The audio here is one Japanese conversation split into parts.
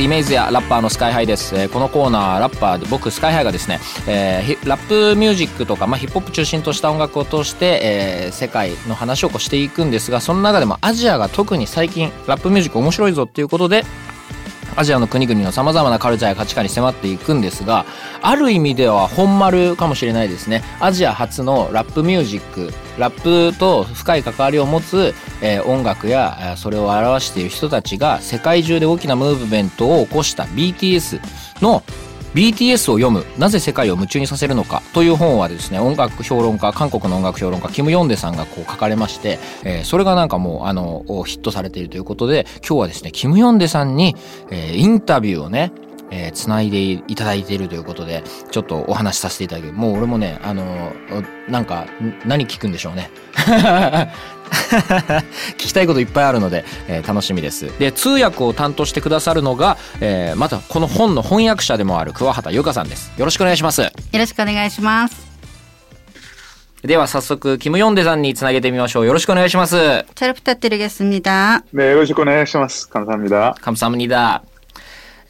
イメージやラッパーのスカイハイです、えーこのコーナーラッパーで僕スカイハイがですね、えーラップミュージックとか、まあ、ヒップホップ中心とした音楽を通して、えー世界の話をこうしていくんですがその中でもアジアが特に最近ラップミュージック面白いぞっていうことでアジアの国々のさまざまなカルチャーや価値観に迫っていくんですがある意味では本丸かもしれないですね。アジア初のラップミュージック。ラップと深い関わりを持つ、えー音楽やえそれを表している人たちが世界中で大きなムーブメントを起こした BTS の BTS を読むなぜ世界を夢中にさせるのかという本はですね音楽評論家韓国の音楽評論家キム・ヨンデさんがこう書かれまして、えーそれがなんかもうあのヒットされているということで今日はですねキム・ヨンデさんに、えーインタビューをねえー、つないでいただいているということでちょっとお話しさせていただきもう俺もねあのおなんかん何聞くんでしょうね聞きたいこといっぱいあるので、えー楽しみですで通訳を担当してくださるのが、えーまたこの本の翻訳者でもある桑畑由香さんですよろしくお願いしますよろしくお願いします。では早速キム・ヨンデさんにつなげてみましょうよろしくお願いします 잘 부탁드리겠습니다. 네, 요시코 네시마스 감사합니다. カムサムニダ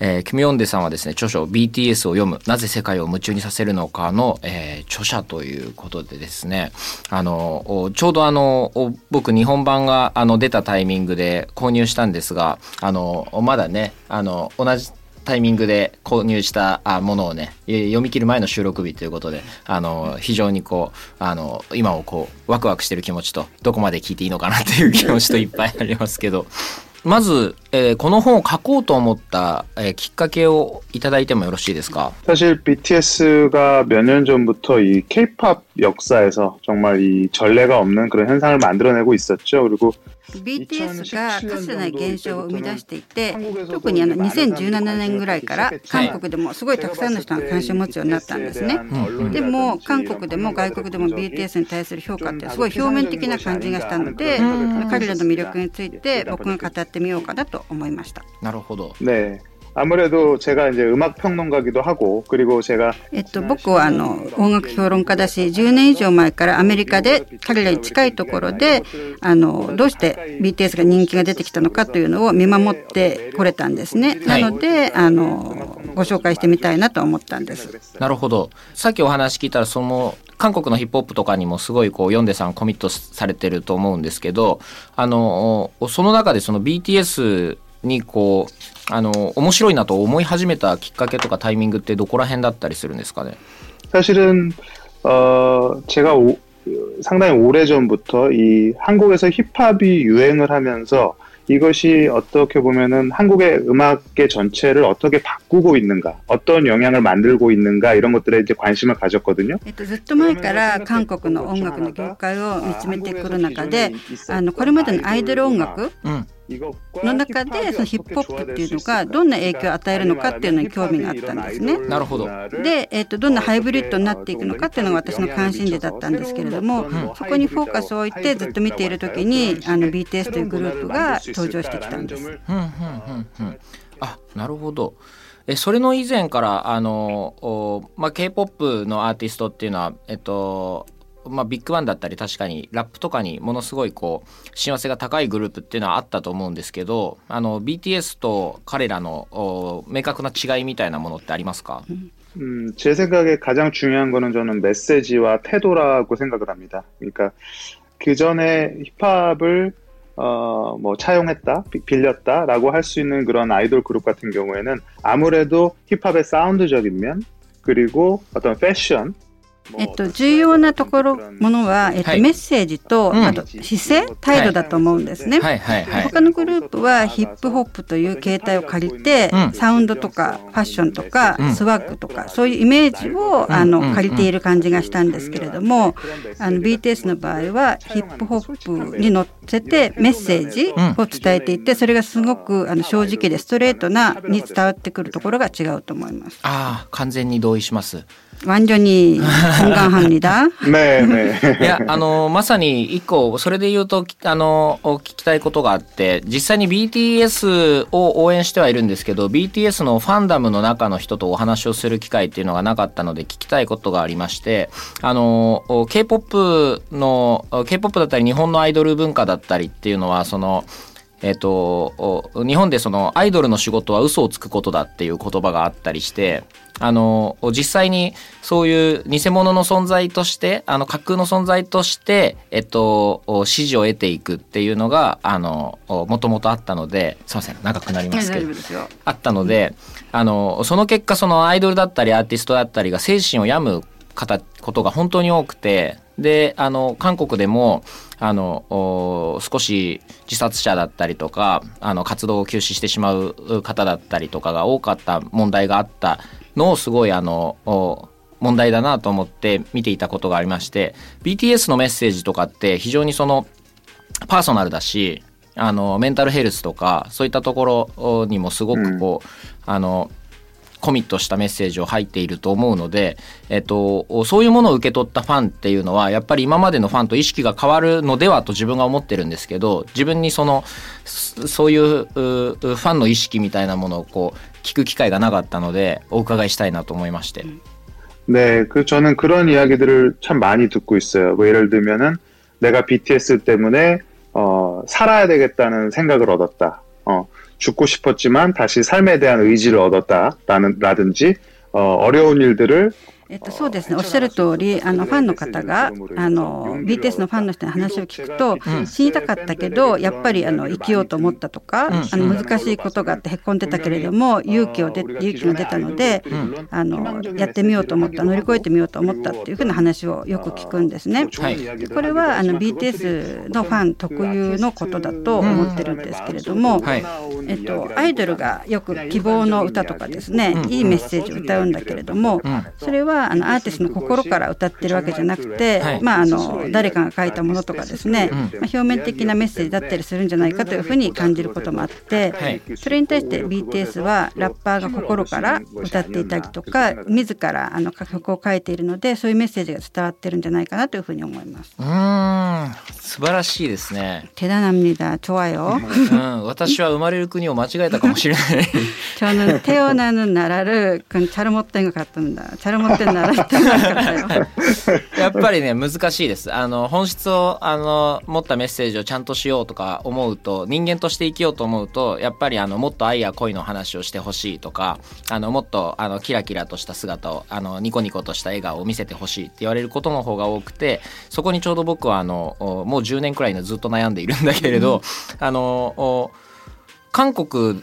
えーキム・ヨンデさんはですね著書 BTS を読むなぜ世界を夢中にさせるのかの、えー著者ということでですねあのちょうどあの僕日本版があの出たタイミングで購入したんですがあのまだねあの同じタイミングで購入したものをね読み切る前の収録日ということであの非常にこうあの今をこうワクワクしてる気持ちとどこまで聞いていいのかなっていう気持ちといっぱいありますけど。 まず、えーこの本を書こうと思った、えーきっかけをいただいてもよろしいですか 사실 BTS가 몇 년 전부터 이 K-팝 역사에서 정말 이 전례가 없는 그런 현상을 만들어내고 있었죠. 그리고 BTS がかつてない現象を生み出していて特にあの2017年ぐらいから韓国でもすごいたくさんの人が関心を持つようになったんですね。でも韓国でも外国でも BTS に対する評価ってすごい表面的な感じがしたので彼らの魅力について僕が語ってみようかなと思いました。なるほど 네. 아무래도 제가 이제 음악 평론가기도 하고 그리고 제가 えっと、僕はあの音楽評論家だし10年以上前からアメリカで彼らに近いところであのどうして BTS が人気が出てきたのかというのを見守ってこれたんですね。なのであのご紹介してみたいなと思ったんです。なるほどさっきお話聞いたらその韓国のヒップホップとかにもすごいこうヨンデさんコミットされてると思うんですけどあのその中でその BTS にこうあの面白いなと思い始めたきっかけとかタイミングってどこら辺だったりするんですかね 사실은 어 제가 오- 상당히 오래 전부터 이 한국에서 힙합이 유행을 하면서 이것이 어떻게 보면은 한국의 음악계 전체를 어떻게 바꾸고 있는가, 어떤 영향을 만들고 있는가 이런 것들에 이제 관심을 가졌거든요. えっと、ずっと前から韓国の音楽の業界を見つめてくる中であのこれまでのアイドル音楽うん の中でそのヒップホップっていうのがどんな影響を与えるのかっていうのに興味があったんですね。なるほどで、えっとどんなハイブリッドになっていくのかっていうのが私の関心事だったんですけれども、そこにフォーカスを置いてずっと見ている時にあの BTS というグループが登場してきたんです。うんうんうんうんあなるほどえそれの以前からあの、おまあ、k p o p のアーティストっていうのはえっとまあ、ビッグバンだったり確かにラップとかにものすごいこう親和性が高いグループっていうのはあったと思うんですけどあの BTS と彼らのお明確な違いみたいなものってありますか、 음, 제 생각에 가장 중요한 거는 저는 메시지와 태도라고 생각을 합니다. 그러니까 그 전에 힙합을 어, 뭐 차용했다, 비- 빌렸다라고 할 수 있는 그런 아이돌 그룹 같은 경우에는 아무래도 힙합의 사운드적인 면 그리고 어떤 패션 えっと、重要なところものは、えっと、はい、メッセージと、あと姿勢態度だと思うんですね、はい。はい。はい、他のグループはヒップホップという形態を借りて、うん、サウンドとかファッションとか、うん、スワッグとかそういうイメージを、あの借りている感じがしたんですけれどもあの BTS の場合はヒップホップに乗せてメッセージを伝えていてそれがすごくあの正直でストレートなに伝わってくるところが違うと思います。あ完全に同意します。 완전히 공감합니다. 네, 네. いや、あの、まさに一個、それで言うと、あの、聞きたいことがあって、実際に BTS を応援してはいるんですけど、BTS のファンダムの中の人とお話をする機会っていうのがなかったので、聞きたいことがありまして、あの、K-POP の、K-POP だったり日本のアイドル文化だったりっていうのは、その、 えっ、と、日本でそのアイドルの仕事は嘘をつくことだっていう言葉があったりして、あの、実際にそういう偽物の存在として、あの、架空の存在として、えっと、支持を得ていくっていうのが、あの、もともとあったので、すいません、長くなりますけど、あったので、あの、その結果、そのアイドルだったりアーティストだったりが精神を病む方ことが本当に多くて、で、あの、韓国でも、あの、少し自殺者だったりとか、あの、活動を休止してしまう方だったりとかが多かった問題があったのをすごいあの問題だなと思って見ていたことがありまして BTS のメッセージとかって非常にそのパーソナルだしあのメンタルヘルスとかそういったところにもすごくこう、うん、あのコミットしたメッセージを入っていると思うので、えっと、そういうものを受け取ったファンっていうのはやっぱり今までのファンと意識が変わるのではと自分が思ってるんですけど自分にそのそういうファンの意識みたいなものをこう聞く機会がなかったのでお伺いしたいなと思いまして。네, 그 저는 그런 이야기들을 참 많이 듣고 있어요. 뭐 예를 들면은 내가 BTS 때문에 어, 살아야 되겠다는 생각을 얻었다. 어, 죽고 싶었지만 다시 삶에 대한 의지를 얻었다라는 라든지 어, 어려운 일들을 えっと、そうですね、おっしゃる通り、あのファンの方があの BTS のファンの人に話を聞くと、死にたかったけど、やっぱりあの生きようと思ったとか、あの難しいことがあってへこんでたけれども、勇気をで勇気が出たので、あのやってみようと思った、乗り越えてみようと思ったっていうふうな話をよく聞くんですね。はい、これはあの BTS のファン特有のことだと思ってるんですけれども、はい、えっと、アイドルがよく希望の歌とかですね、いいメッセージを歌うんだけれども、それはあのアーティストの心から歌ってるわけじゃなくて、はい、まあ、あの誰かが書いたものとかですね、うん、まあ、表面的なメッセージだったりするんじゃないかというふうに感じることもあって、はい、それに対して BTS はラッパーが心から歌っていたりとか自らあの曲を書いているのでそういうメッセージが伝わってるんじゃないかなというふうに思います。うん素晴らしいですね。대단합니다 좋아 요。 うん、私は生まれる国を間違えたかもしれない。저는태어나는나라를그잘못된것같습니다 잘못된 나라 やっぱりね難しいです。あの本質をあの持ったメッセージをちゃんとしようとか思うと人間として生きようと思うとやっぱりあのもっと愛や恋の話をしてほしいとかあのもっとあのキラキラとした姿をあのニコニコとした笑顔を見せてほしいって言われることの方が多くてそこにちょうど僕はあのもう10年くらいのずっと悩んでいるんだけれど、うん、あの韓国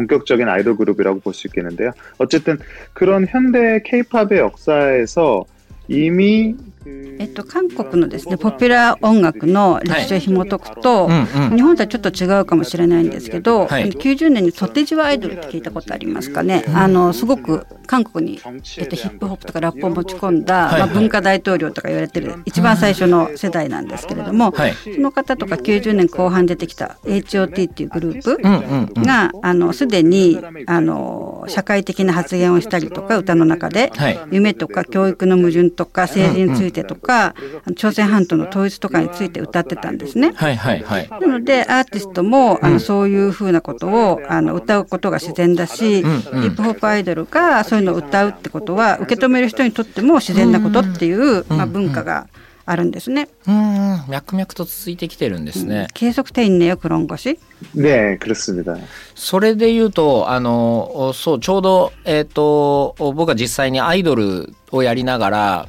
본격적인 아이돌 그룹이라고 볼 수 있겠는데요. 어쨌든 그런 현대 K-팝의 역사에서 이미 えっと、韓国のですねポピュラー音楽の歴史を紐解くと、はい。日本とはちょっと違うかもしれないんですけど、はい、90年にソテジワアイドルって聞いたことありますかね、あのすごく韓国に、えっと、ヒップホップとかラップを持ち込んだ、はい、まあ、文化大統領とか言われてる一番最初の世代なんですけれども、その方とか90年後半出てきた HOT っていうグループがすでにあの社会的な発言をしたりとか歌の中で、夢とか教育の矛盾とか成人追いてとか朝鮮半島の統一とかについて歌ってたんですね。はいはいはい。なのでアーティストも、あのそういうふうなことをあの歌うことが自然だし、うんうんヒップホップアイドルがそういうのを歌うってことは受け止める人にとっても自然なことっていう、まあ、文化があるんですね。うん脈々と続いてきてるんですね。 계속돼있네요그런것이 네, 그렇습니다. それで言うとあのそうちょうどえっ、と僕は実際にアイドルをやりながら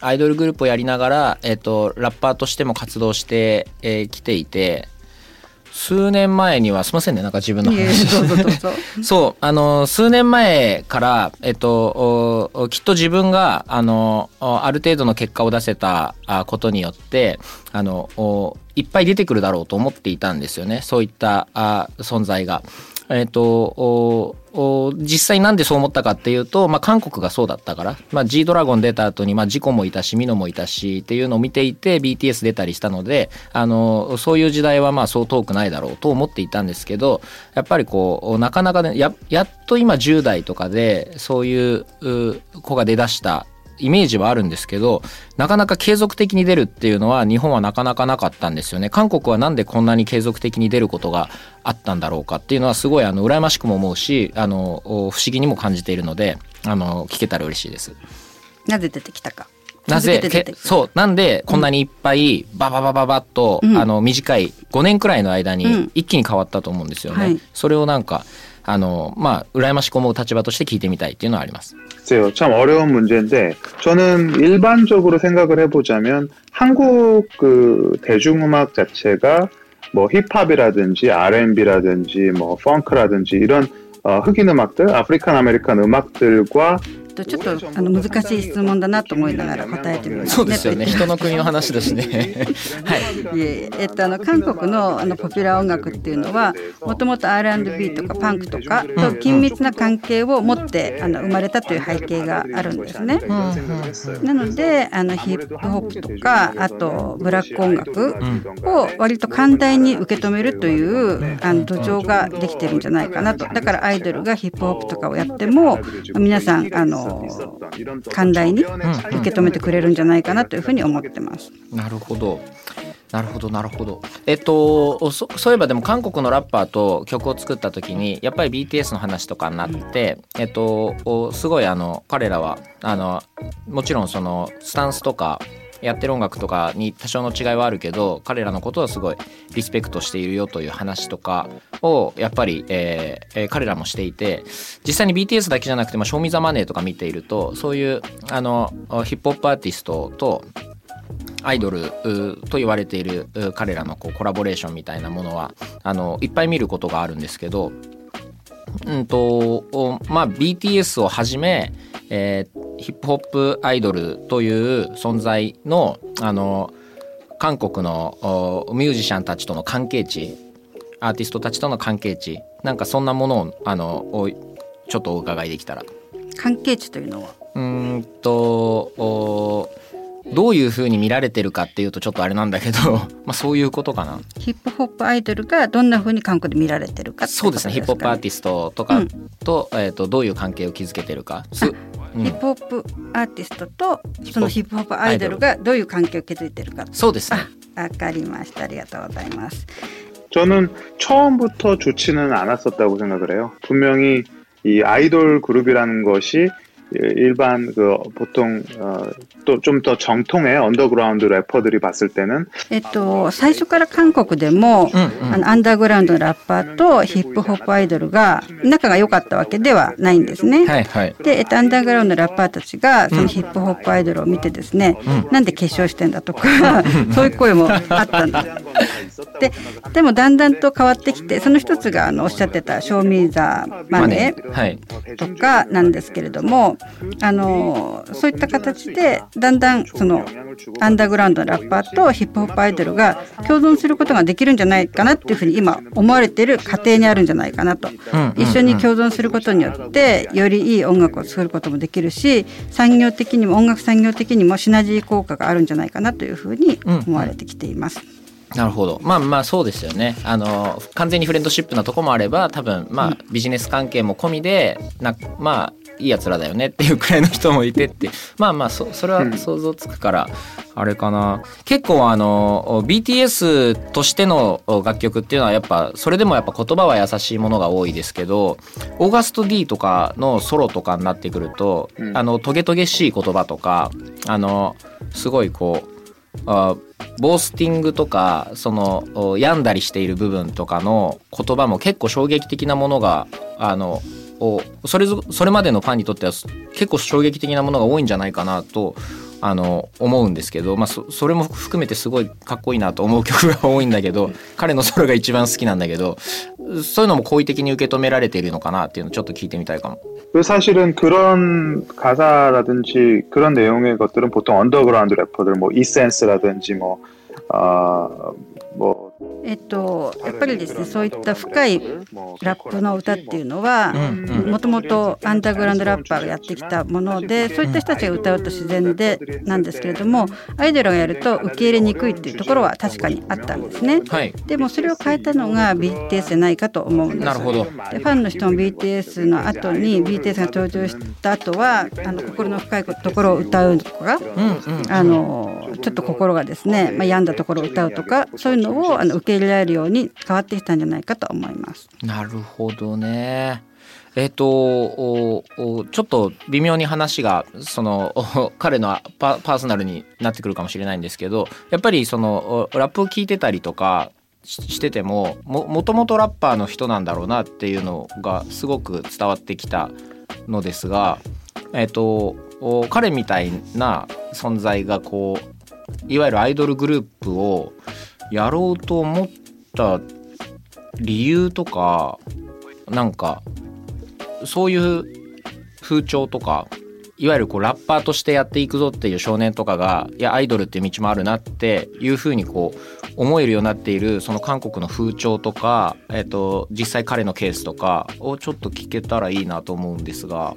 アイドルグループをやりながら、えっとラッパーとしても活動してき、えー来ていて数年前にはすいませんねなんか自分の話。そうあの数年前から、えっと、おきっと自分があのおある程度の結果を出せたあことによってあのおいっぱい出てくるだろうと思っていたんですよねそういったあ存在が。えっと実際なんでそう思ったかっていうと、まあ、韓国がそうだったから、まあ、G ドラゴン出た後にまあジコもいたしミノもいたしっていうのを見ていて BTS 出たりしたのであのそういう時代はまあそう遠くないだろうと思っていたんですけどやっぱりこうなかなかねややっと今10代とかでそういうう子が出だしたイメージはあるんですけどなかなか継続的に出るっていうのは日本はなかなかなかったんですよね。韓国はなんでこんなに継続的に出ることがあったんだろうかっていうのはすごいあの羨ましくも思うしあのお不思議にも感じているのであの聞けたら嬉しいです。なぜ出てきたか。なぜけ続けて出てきたそうなんでこんなにいっぱいバババババッと、うんあの短い5年くらいの間うんに一気に変わったと思うんですよね。はいそれをなんかあのまあ羨ましく思う立場として聞いてみたいっていうのはあります。 글쎄요, 참 어려운 문제인데 저는 일반적으로 생각을 해보자면 한국 그 대중음악 자체가 뭐 힙합이라든지 R&B라든지 뭐 펑크라든지 이런 어, 흑인 음악들, 아프리칸 아메리칸 음악들과 とちょっとあの難しい質問だなと思いながら答えてみますそうですよね。人の国の話だしね。はい。いええっと、あの韓国のあのポピュラー音楽っていうのはもともと R&B とかパンクとかと緊密な関係を持ってあの生まれたという背景があるんですね。なのであのヒップホップとかあとブラック音楽を割と寛大に受け止めるというあの土壌ができてるんじゃないかなとだからアイドルがヒップホップとかをやっても皆さんあの寛大に受け止めてくれるんじゃないかなというふうに思ってます。なるほど。なるほどなるほど。えっとそそういえばでも韓国のラッパーと曲を作った時にやっぱり BTS の話とかになって、えっとおすごいあの彼らはあのもちろんそのスタンスとかやってる音楽とかに多少の違いはあるけど彼らのことはすごいリスペクトしているよという話とかをやっぱり、えー彼らもしていて実際に BTS だけじゃなくても「ショーミザマネーとか見ているとそういうあのヒップホップアーティストとアイドルと言われている彼らのこうコラボレーションみたいなものはあのいっぱい見ることがあるんですけど、うんとまあ、BTS をはじめ、えーヒップホップアイドルという存在のあの韓国のおミュージシャンたちとの関係値アーティストたちとの関係値なんかそんなものをあのおちょっとお伺いできたら。関係値というのは？うーんとおどういうふうに見られてるかっていうとちょっとあれなんだけど、まあ、そういうことかなヒップホップアイドルがどんな風に韓国で見られてるかってそうですねヒップホップアーィティストとかうんと,、えー、とどういう関係を築けてるかす、うんヒップホップアーティストとそのヒップホップアイドルがどういう関係を築いてるかそうですねあわかりましたありがとうございます 저는 처음부터 좋지는 않았었다고 생각을 해요. 분명히 이 아이돌 그룹이라는 것이 일반 그 보통 어, 또 좀 더 정통의 언더그라운드 래퍼들이 봤을 때는 えっと最初から韓国でも、うんうんあのアンダーグラウンドのラッパーとヒップホップアイドルが仲が良かったわけではないんですね。はいはいで、えっと、アンダーグラウンドのラッパーたちがそのヒップホップアイドルを見てですね、なんで化粧してんだとかそういう声もあったんです。 ででもだんだんと変わってきてその一つがあのおっしゃってた「ショーミーザーマネー」はい。とかなんですけれどもあのそういった形でだんだんそのアンダーグラウンドのラッパーとヒップホップアイドルが共存することができるんじゃないかなっていうふうに今思われている過程にあるんじゃないかなと、うん。一緒に共存することによってよりいい音楽を作ることもできるし産業的にも音楽産業的にもシナジー効果があるんじゃないかなというふうに思われてきています。なるほど。まあまあそうですよね。あの完全にフレンドシップなとこもあれば多分まあビジネス関係も込みでなまあいいやつらだよねっていうくらいの人もいてって。まあまあそそれは想像つくから、あれかな。結構あの BTS としての楽曲っていうのはやっぱそれでもやっぱ言葉は優しいものが多いですけどオーガスト D とかのソロとかになってくると、うん。あのトゲトゲしい言葉とかあのすごいこうあボースティングとかその病んだりしている部分とかの言葉も結構衝撃的なものがあのそれそれまでのファンにとっては結構衝撃的なものが多いんじゃないかなとあの思うんですけど、まあ、そそれも含めてすごいかっこいいなと思う曲が多いんだけど彼のソロが一番好きなんだけどそういうのも好意的に受け止められているのかなっていうのをちょっと聞いてみたいかも。 그 사실은 그런 가사라든지 그런 내용의 것들은 보통 언더그라운드 래퍼들 뭐 이센스라든지 뭐 아, 뭐 えっとやっぱりですねそういった深いラップの歌っていうのはもともとアンダーグラウンドラッパーがやってきたものでそういった人たちが歌うと自然でなんですけれどもアイドルがやると受け入れにくいっていうところは確かにあったんですね。はいでもそれを変えたのが BTS じゃないかと思うんです。なるほどでファンの人も BTS の後に BTS が登場した後はあの心の深いところを歌うとか、うんうんあのちょっと心がですね、まあ、病んだところを歌うとかそういうのをあの受け入れられるように変わってきたんじゃないかと思います。なるほどね。えっ、とおおちょっと微妙に話がその 彼のパーソナルになってくるかもしれないんですけどやっぱりそのラップを聞いてたりとかしててももともとラッパーの人なんだろうなっていうのがすごく伝わってきたのですが、えっとお彼みたいな存在がこういわゆるアイドルグループをやろうと思った理由とかなんかそういう風潮とかいわゆるこうラッパーとしてやっていくぞっていう少年とかがいやアイドルっていう道もあるなっていうふうにこう思えるようになっているその韓国の風潮とか、えっと実際彼のケースとかをちょっと聞けたらいいなと思うんですが。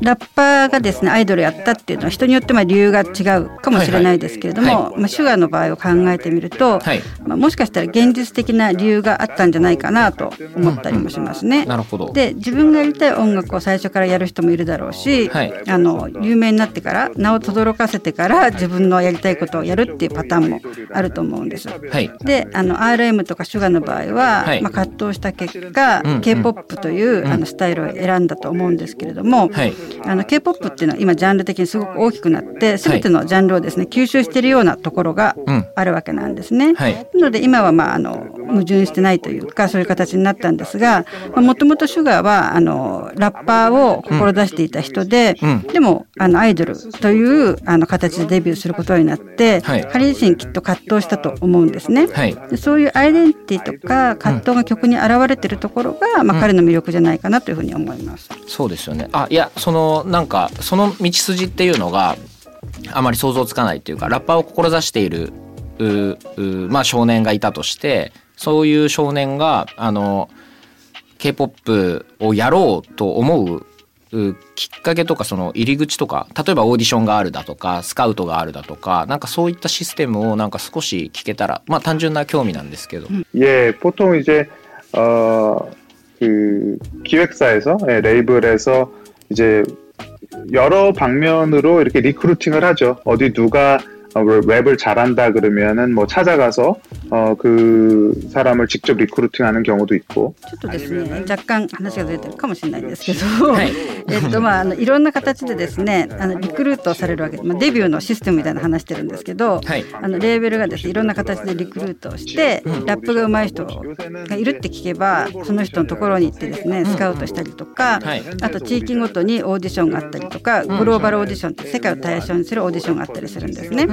ラッパーがですねアイドルやったっていうのは人によってまあ理由が違うかもしれないですけれども、はいはい、まあ、シュガーの場合を考えてみると、まあ、もしかしたら現実的な理由があったんじゃないかなと思ったりもしますね。なるほど。で自分がやりたい音楽を最初からやる人もいるだろうし、はい、あの有名になってから名を轟かせてから自分のやりたいことをやるっていうパターンもあると思うんです。はい、であの RM とかシュガーの場合は、まあ、葛藤した結果、うんうん、K-POP というあのスタイルを選んだと思うんですけれども、はい。あの k p o p っていうのは今ジャンル的にすごく大きくなって全てのジャンルをですね吸収しているようなところがうん。あるわけなんですね。はい。なので今はまああの矛盾してないというかそういう形になったんですがもともとシュガーはあのラッパーを志していた人で、うん。でもあのアイドルというあの形でデビューすることになって、はい。彼自身きっと葛藤したと思うんですね。そういうアイデンティティとか葛藤が曲に現れているところが、まあ、彼の魅力じゃないかなというふうに思います。そうですよねあいやそのなんかその道筋っていうのがあまり想像つかないっていうかラッパーを志しているううまあ、少年がいたとしてそういう少年があの k p o p をやろうと思ううきっかけとかその入り口とか例えばオーディションがあるだとかスカウトがあるだとかなんかそういったシステムをなんか少し聞けたらまあ単純な興味なんですけど、 예, 보통 이제 어, 그 기획사에서 예, 레이블에서 이제 여러 방면으로 이렇게 리크루팅을 하죠. 어디 누가 어, 랩을 잘한다 그러면은 뭐 찾아가서 어, 그 사람을 직접 리크루팅하는 경우도 있고 ちょっとですね若干話がずれてるかもしれないんですけど、はいえっとまああのいろんな形でですねあのリクルートされるわけで、まあ、デビューのシステムみたいな話してるんですけど、はいあのレーベルがですねいろんな形でリクルートをして、ラップが上手い人がいるって聞けばその人のところに行ってですねスカウトしたりとか、はいあと地域ごとにオーディションがあったりとかグローバルオーディションって世界を対象にするオーディションがあったりするんですね。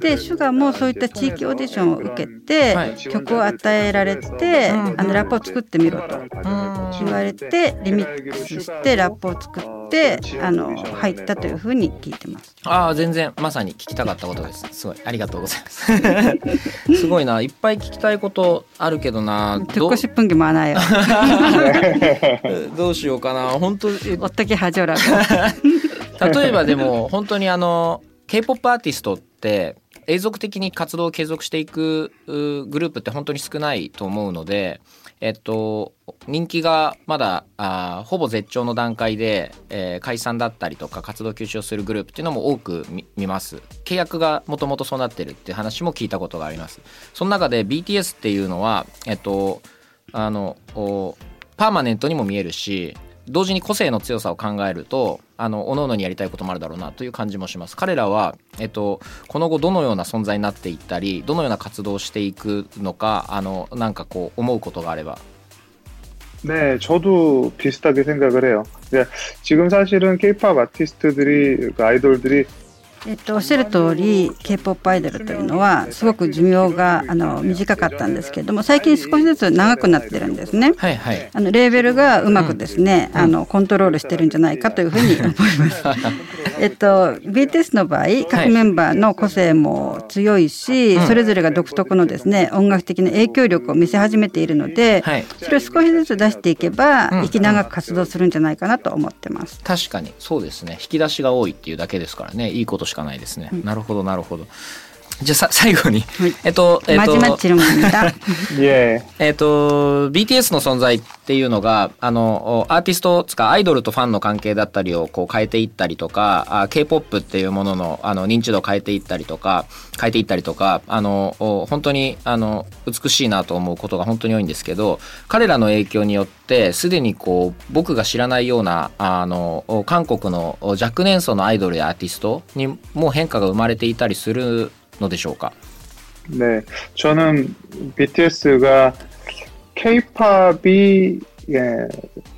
でシュガーもそういった地域オーディションを受けて、はい、曲を与えられて、うん、あのラップを作ってみろと言われて、リミックスしてラップを作ってあの入ったというふうに聞いてます。ああ全然まさに聞きたかったことです。すごいありがとうございます。すごいないっぱい聞きたいことあるけどな。どこしもないよ。どうしようかな本当。おっとけはじょら。例えばでも本当にあの K-POP アーティストって永続的に活動を継続していくグループって本当に少ないと思うので、えっと、人気がまだあほぼ絶頂の段階で、えー解散だったりとか活動休止をするグループっていうのも多く見ます。契約がもともとそうなってるって話も聞いたことがあります。その中で BTS っていうのはえっとあのパーマネントにも見えるし同時に個性の強さを考えるとあの各々にやりたいこともあるだろうなという感じもします彼らは、えっと、この後どのような存在になっていったりどのような活動をしていくのかあのなんかこう思うことがあれば 네, 저도 비슷하게 생각을 해요. 네, 지금 사실은 K-팝 아티스트들이, 그 아이돌들이 えっと、おっしゃる通り K-POP アイドルというのはすごく寿命があの短かったんですけれども最近少しずつ長くなってるんですね。はいはい。あのレーベルがうまくですね、あのコントロールしてるんじゃないかというふうに思います。えっと BTS の場合各メンバーの個性も強いし、うん。それぞれが独特のですね音楽的な影響力を見せ始めているので、はい。それを少しずつ出していけば、うん。息長く活動するんじゃないかなと思ってます。確かに。そうですね。引き出しが多いっていうだけですからね。いいことしかないですね、なるほどなるほどじゃあさ最後に、はい、えっと、えっと、えっと、BTS の存在っていうのが、あの、アーティスト、つかアイドルとファンの関係だったりをこう変えていったりとか、K-POP っていうものの、あの、認知度を変えていったりとか、変えていったりとか、あの、本当に、あの、美しいなと思うことが本当に多いんですけど、彼らの影響によって、すでにこう、僕が知らないような、あの、韓国の若年層のアイドルやアーティストにも変化が生まれていたりするのでしょうか 네. 저는 BTS가 K-팝이 예,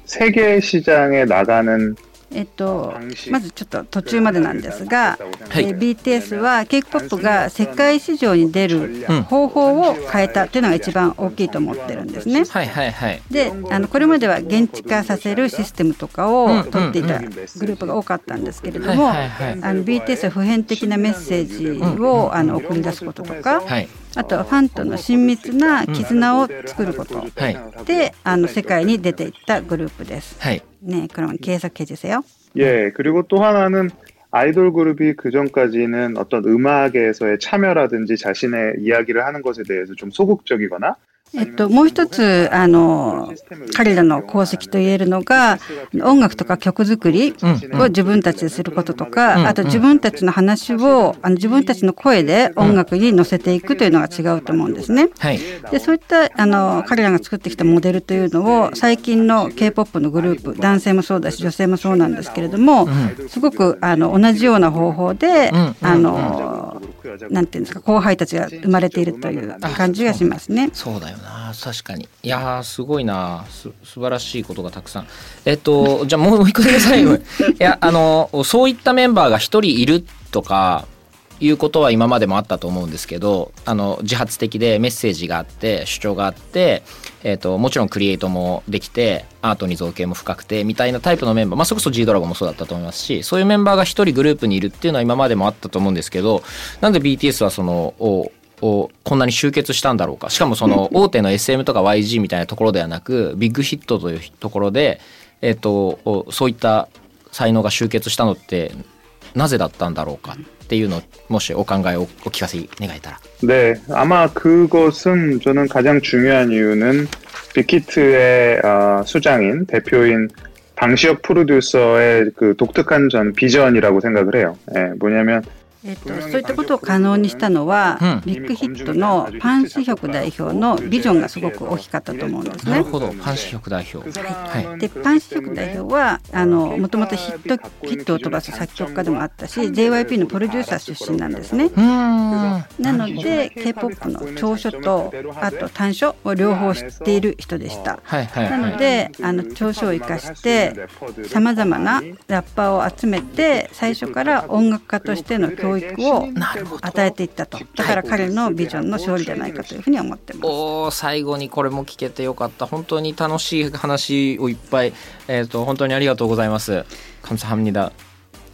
세계 시장에 나가는 えっと、まずちょっと途中までなんですが、はい。えー BTS は K-POP が世界市場に出るうん。方法を変えたというのが一番大きいと思ってるんですね。はいはいはい。であのこれまでは現地化させるシステムとかうんを取っていたグループが多かったんですけれども、はいはいはい。あの BTS は普遍的なメッセージをあの送り出すこととか、はい。あとはファンとの親密な絆を作ることはい。であの世界に出ていったグループです。はい 네, 그럼 계속해 주세요. 예, 그리고 또 하나는 아이돌 그룹이 그 전까지는 어떤 음악에서의 참여라든지 자신의 이야기를 하는 것에 대해서 좀 소극적이거나 えっと、もう一つ、あの、彼らの功績と言えるのが、音楽とか曲作りを自分たちですることとか、あと自分たちの話を、あの自分たちの声で音楽に乗せていくというのが違うと思うんですね。はい。でそういったあの彼らが作ってきたモデルというのを最近の K-POP のグループ男性もそうだし女性もそうなんですけれども、すごくあの同じような方法で、うん。あのなんていうんですか後輩たちが生まれているという感じがしますね。そうだよな確かに。いやーすごいなす素晴らしいことがたくさん。えっとじゃあもう一個だけ最後。に いやあのそういったメンバーが一人いるとかいうことは今までもあったと思うんですけどあの自発的でメッセージがあって主張があって、えっともちろんクリエイトもできてアートに造形も深くてみたいなタイプのメンバー、まあ、それこそ G ドラゴンもそうだったと思いますしそういうメンバーが一人グループにいるっていうのは今までもあったと思うんですけどなんで BTS はそのおをこんなに集結したんだろうかしかもその大手の SM とか YG みたいなところではなくビッグヒットというところで、えっとおそういった才能が集結したのってなぜだったんだろうかっていうのをもしお考えをお聞かせ願えたら。 네, 아마 그것은 저는 가장 중요한 이유는 빅히트의 어, 수장인 대표인 방시혁 프로듀서의 그 독특한 전 비전이라고 생각을 해요. 예, 뭐냐면 えっと、そういったことを可能にしたのは、うんビッグヒットのパン・シヒョク代表のビジョンがすごく大きかったと思うんですね。なるほど、パンシヒョク代表。はい。でパン・シヒョク代表はあのもともとヒットヒットを飛ばす作曲家でもあったし JYP のプロデューサー出身なんですね。うーん。なので K-POP の長所とあと短所を両方知っている人でした。はいはいなはい。のであの長所を生かしてさまざまなラッパーを集めて最初から音楽家としての教教育を与えていったとだから彼のビジョンの勝利じゃないかというふうに思ってます。お最後にこれも聞けてよかった本当に楽しい話をいっぱい、えーと、本当にありがとうございます。감사합니 다。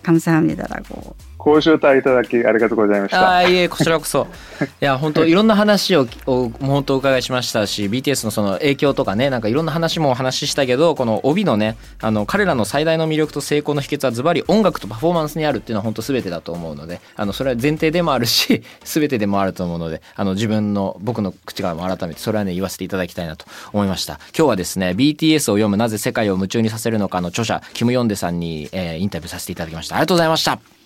감사합니다라고 ご招待いただきありがとうございました。あいえこちらこそ。いや本当いろんな話をを本当お伺いしましたし、BTS のその影響とかねなんかいろんな話もお話ししたけど、この帯のねあの彼らの最大の魅力と成功の秘訣はズバリ音楽とパフォーマンスにあるっていうのは本当すべてだと思うので、あのそれは前提でもあるし、すべてでもあると思うので、あの自分の僕の口からも改めてそれはね言わせていただきたいなと思いました。今日はですね BTS を読むなぜ世界を夢中にさせるのかの著者キムヨンデさんに、えー、インタビューさせていただきました。ありがとうございました。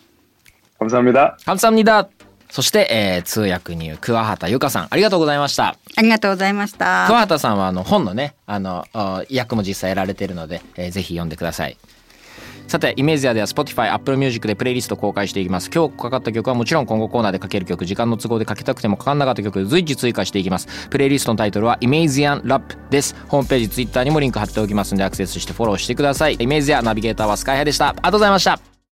감사합니다. 감사합니다. そして、えー、通訳に桑畑由香さんありがとうございましたありがとうございました桑畑さんはあの本のねあの役も実際やられているので、えー、ぜひ読んでくださいさてイメージアでは Spotify、Apple Music でプレイリスト公開していきます今日かかった曲はもちろん今後コーナーでかける曲時間の都合でかけたくてもかかんなかった曲随時追加していきますプレイリストのタイトルはイメージアンラップですホームページ Twitter にもリンク貼っておきますのでアクセスしてフォローしてくださいイメージアナビゲーターはスカイハイでしたありがとうございました